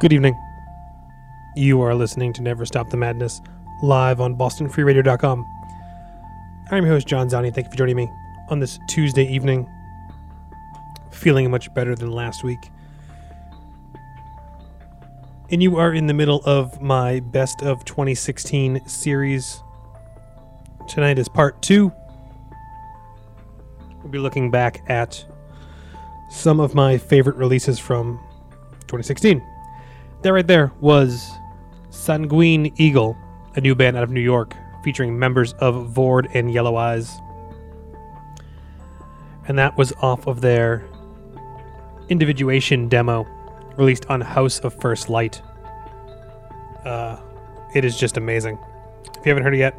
Good evening. You are listening to Never Stop the Madness live on BostonFreeRadio.com. I'm your host, John Zani. Thank you for joining me on this Tuesday evening. Feeling much better than last week. And you are in the middle of my Best of 2016 series. Tonight is part two. We'll be looking back at some of my favorite releases from 2016. That right there was Sanguine Eagle, a new band out of New York featuring members of Vorde and Yellow Eyes. And that was off of their individuation demo released on House of First Light. Uh, it is just amazing. If you haven't heard it yet,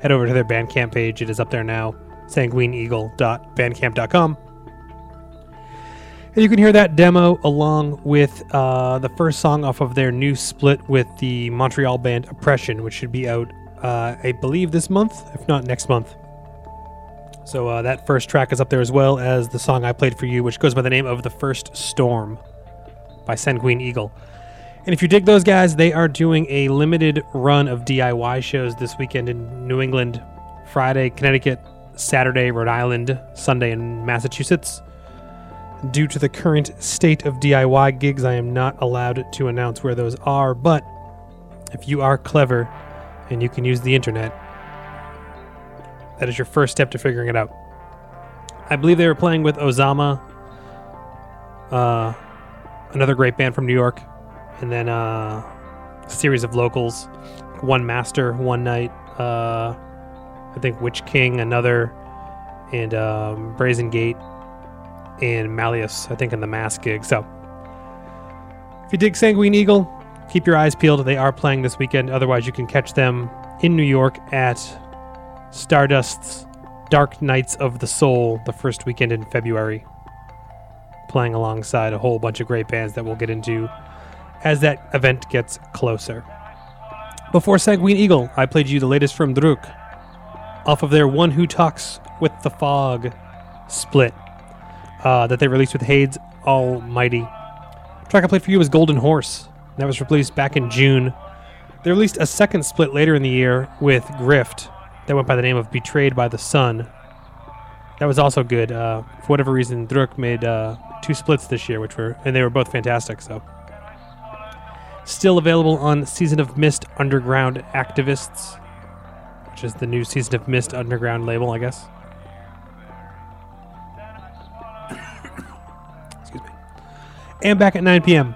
head over to their Bandcamp page. It is up there now, sanguineeagle.bandcamp.com. And you can hear that demo along with uh, the first song off of their new split with the Montreal band Oppression, which should be out, uh, I believe, this month, if not next month. So uh, that first track is up there as well as the song I played for you, which goes by the name of The First Storm by Sanguine Eagle. And if you dig those guys, they are doing a limited run of DIY shows this weekend in New England Friday, Connecticut, Saturday, Rhode Island, Sunday in Massachusetts. Due to the current state of DIY gigs, I am not allowed to announce where those are, but if you are clever and you can use the internet, that is your first step to figuring it out. I believe they were playing with Ozama, uh, another great band from New York, and then uh, a series of locals. One Master one night, uh, I think Witch King another, and um, Brazen Gate and Malleus, I think, in the mass gig. So if you dig Sanguine Eagle, keep your eyes peeled. They are playing this weekend. Otherwise, you can catch them in New York at Stardust's Dark Nights of the Soul the first weekend in February, playing alongside a whole bunch of great bands that we'll get into as that event gets closer. Before Sanguine Eagle, I played you the latest from Drudkh off of their One Who Talks with the Fog split uh, that they released with Hades Almighty. The track I played for you was Golden Horse. That was released back in June. They released a second split later in the year with Grift that went by the name of Betrayed by the Sun. That was also good. Uh, for whatever reason, Drudkh made uh, two splits this year, which were and they were both fantastic. So, still available on Season of Mist Underground Activists, which is the new Season of Mist Underground label, I guess. And back at 9 p.m.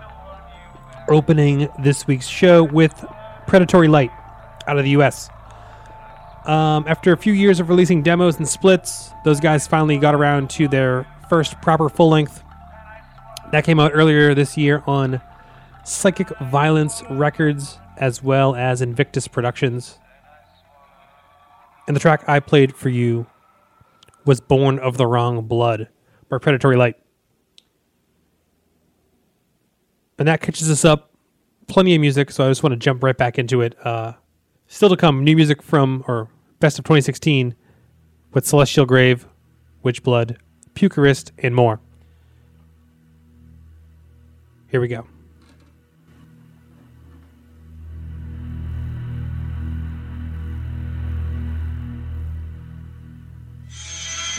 Opening this week's show with Predatory Light out of the U.S. Um, after a few years of releasing demos and splits, those guys finally got around to their first proper full length. That came out earlier this year on Psychic Violence Records as well as Invictus Productions. And the track I played for you was Born of the Wrong Blood by Predatory Light. And that catches us up. Plenty of music, so I just want to jump right back into it. Uh, still to come, new music from, or best of 2016 with Celestial Grave, Witch Blood, Pukerist, and more. Here we go.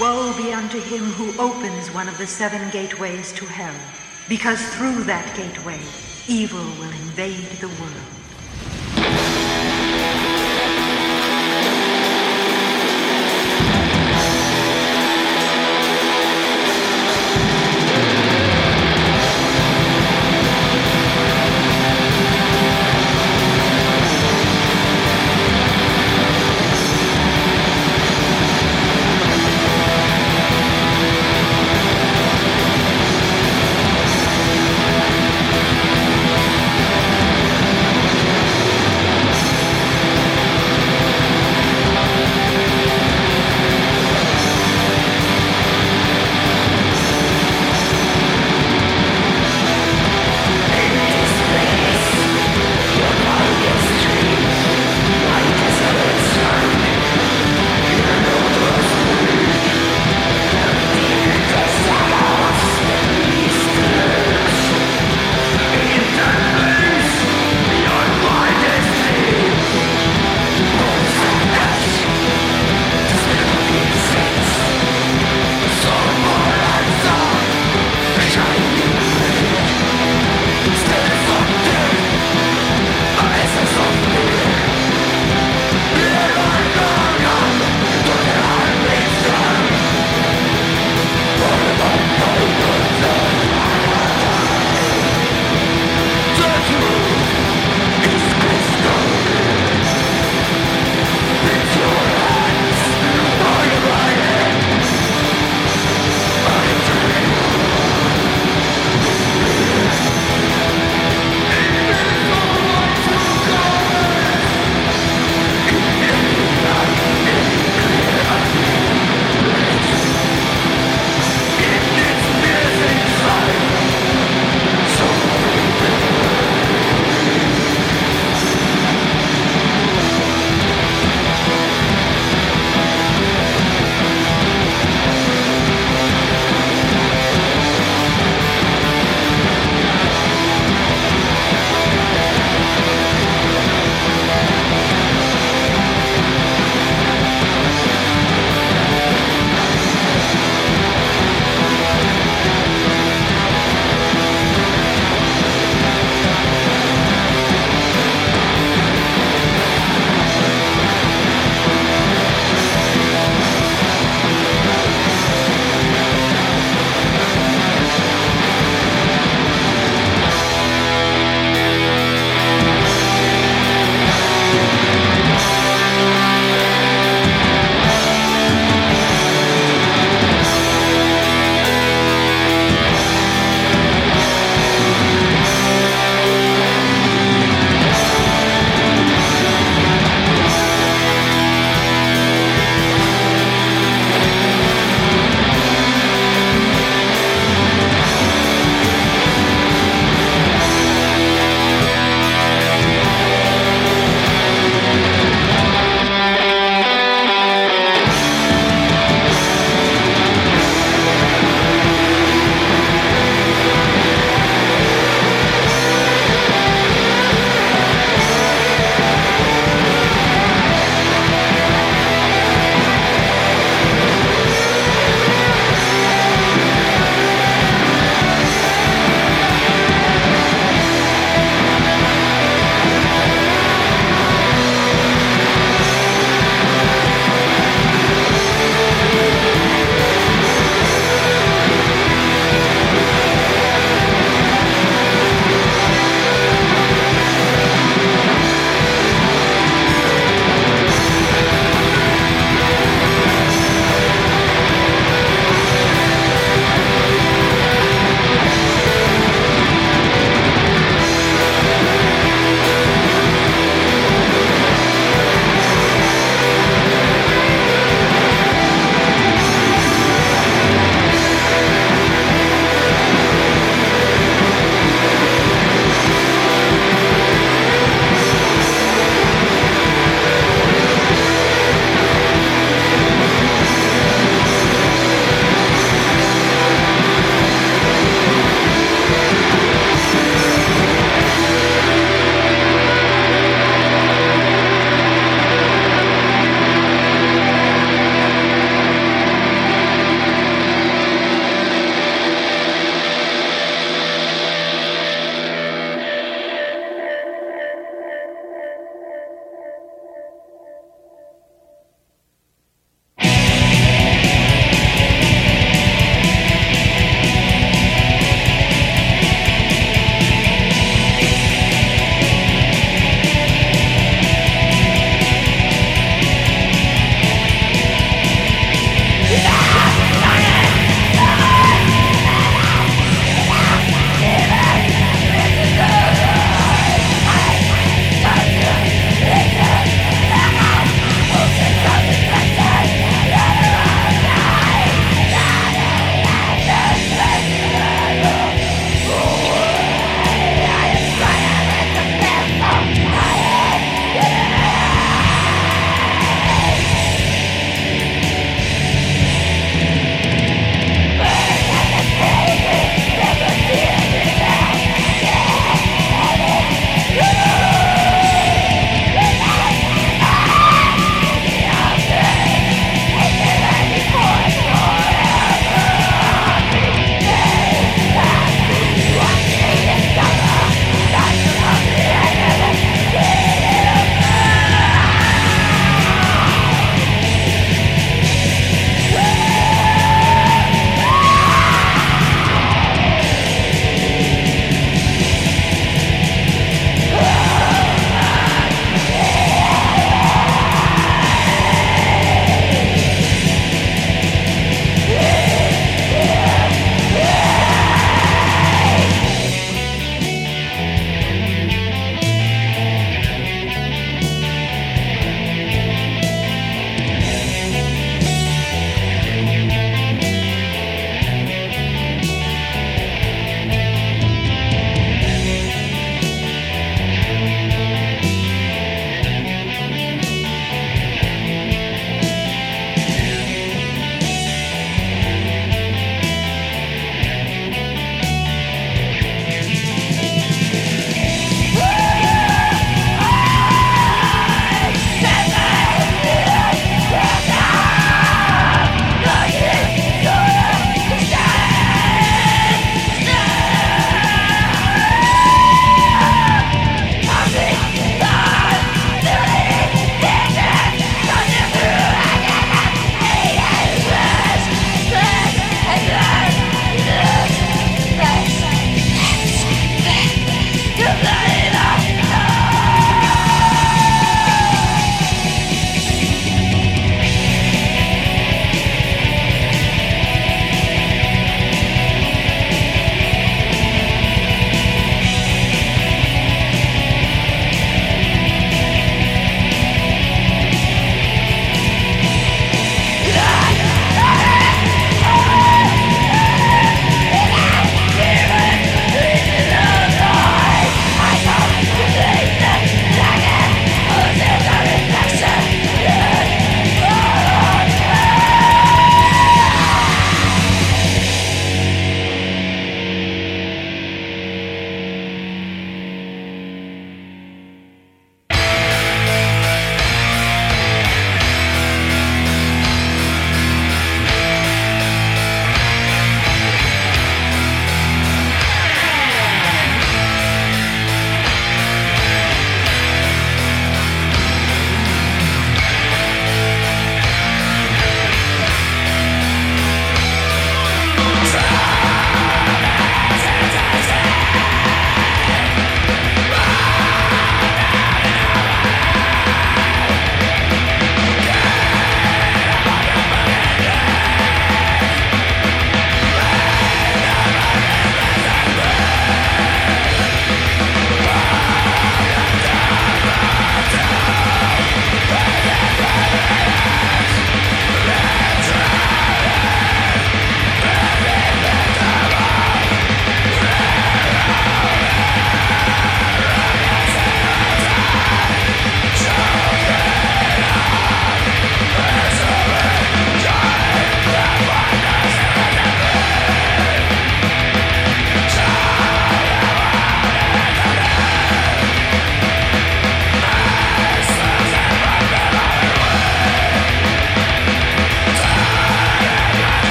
Woe be unto him who opens one of the seven gateways to hell, because through that gateway evil will invade the world.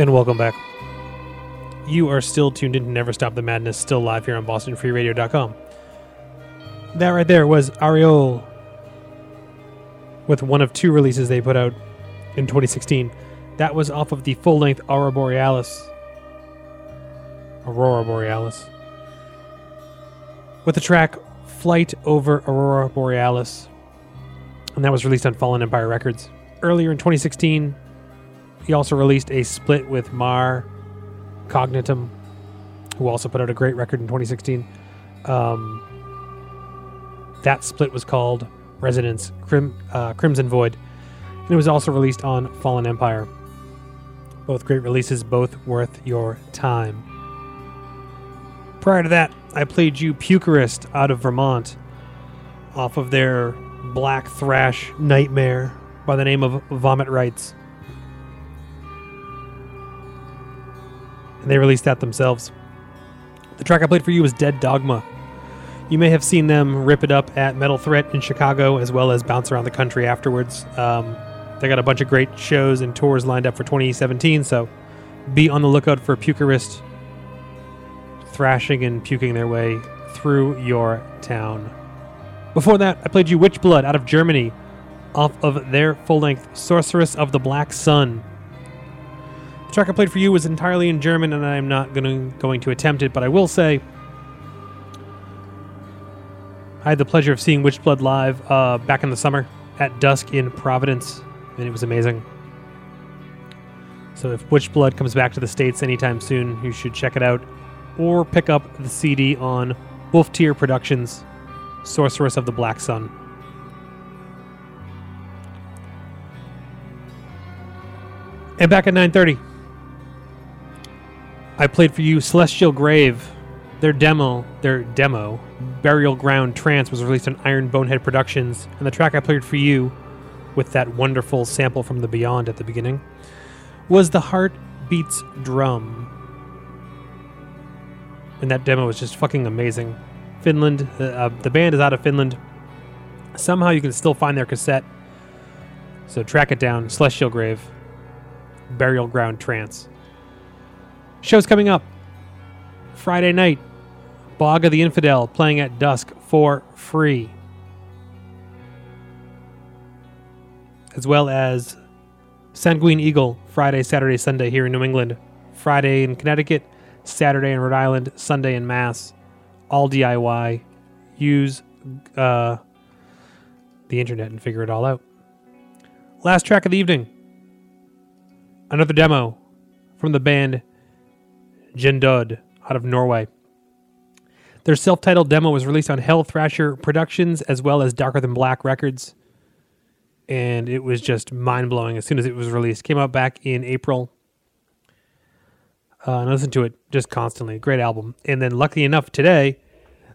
And welcome back. You are still tuned in to Never Stop the Madness, still live here on BostonFreeRadio.com. That right there was Aureole with one of two releases they put out in 2016. That was off of the full length Aurora Borealis. Aurora Borealis. With the track Flight Over Aurora Borealis. And that was released on Fallen Empire Records. Earlier in 2016, he also released a split with Mar Cognitum, who also put out a great record in 2016. Um, that split was called Resonance Crim, uh, Crimson Void, and it was also released on Fallen Empire. Both great releases, both worth your time. Prior to that, I played you Pukerist out of Vermont off of their black thrash nightmare by the name of Vomit Rites. And they released that themselves. The track I played for you was Dead Dogma. You may have seen them rip it up at Metal Threat in Chicago, as well as bounce around the country afterwards. Um, they got a bunch of great shows and tours lined up for 2017, so be on the lookout for Pukerist thrashing and puking their way through your town. Before that, I played you Witchblood out of Germany off of their full length Sorceress of the Black Sun. The track I played for you was entirely in German, and I'm not gonna, going to attempt it, but I will say I had the pleasure of seeing Witchblood live uh, back in the summer at dusk in Providence, and it was amazing. So if Witchblood comes back to the States anytime soon, you should check it out or pick up the CD on Wolf Tear Productions, Sorceress of the Black Sun. And back at 9:30, I played for you Celestial Grave. Their demo, their demo, Burial Ground Trance was released on Iron Bonehead Productions, and the track I played for you with that wonderful sample from the Beyond at the beginning was The Heart Beats Drum. And that demo was just fucking amazing. Finland, uh, uh, the band is out of Finland. Somehow you can still find their cassette. So track it down Celestial Grave, Burial Ground Trance. Shows coming up Friday night Bog of the Infidel playing at dusk for free. As well as Sanguine Eagle Friday, Saturday, Sunday here in New England. Friday in Connecticut, Saturday in Rhode Island, Sunday in Mass. All DIY. Use uh, the internet and figure it all out. Last track of the evening. Another demo from the band Gjendød out of Norway. Their self titled demo was released on Hell Thrasher Productions as well as Darker Than Black Records. And it was just mind blowing as soon as it was released. Came out back in April. Uh, and I listened to it just constantly. Great album. And then, luckily enough, today,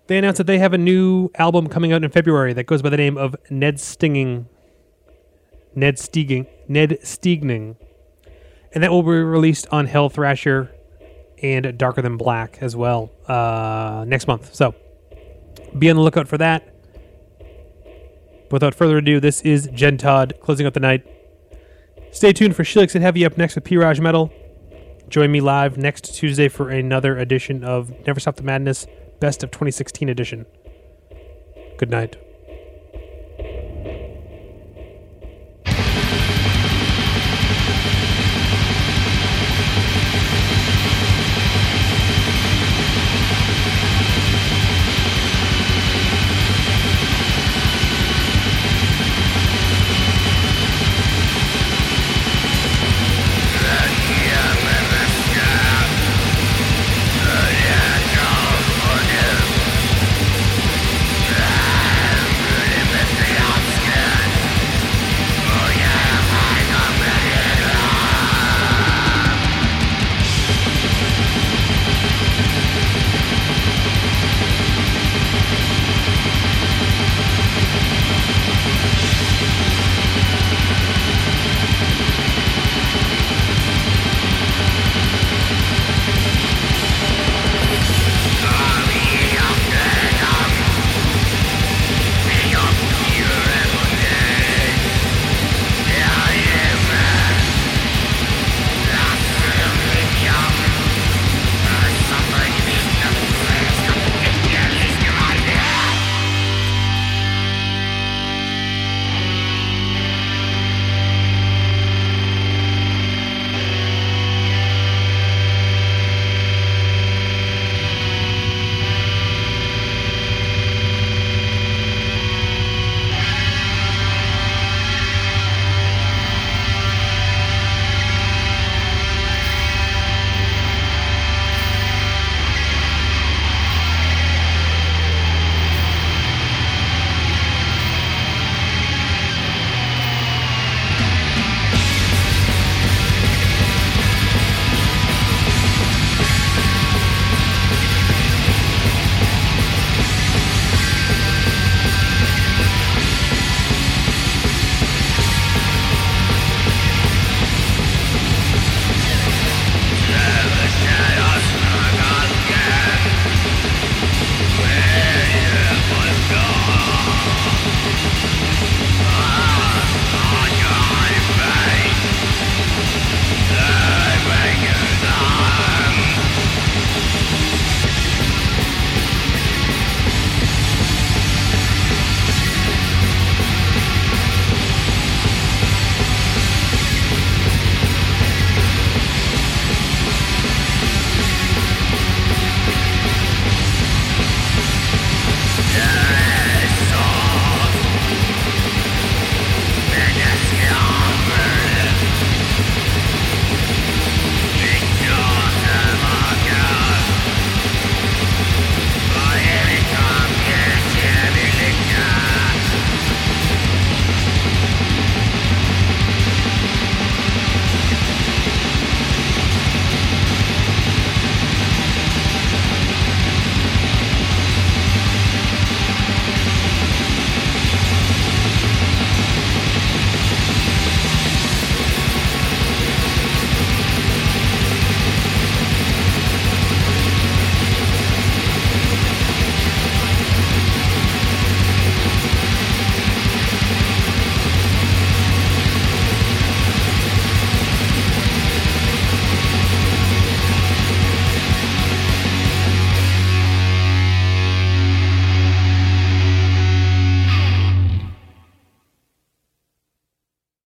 they announced that they have a new album coming out in February that goes by the name of Ned Stinging. Ned Steeging. Ned Steegning. And that will be released on Hell Thrasher and Darker Than Black as well uh, next month. So be on the lookout for that. Without further ado, this is Gjendød closing out the night. Stay tuned for Shilix and Heavy up next with Pirage Metal. Join me live next Tuesday for another edition of Never Stop the Madness Best of 2016 edition. Good night.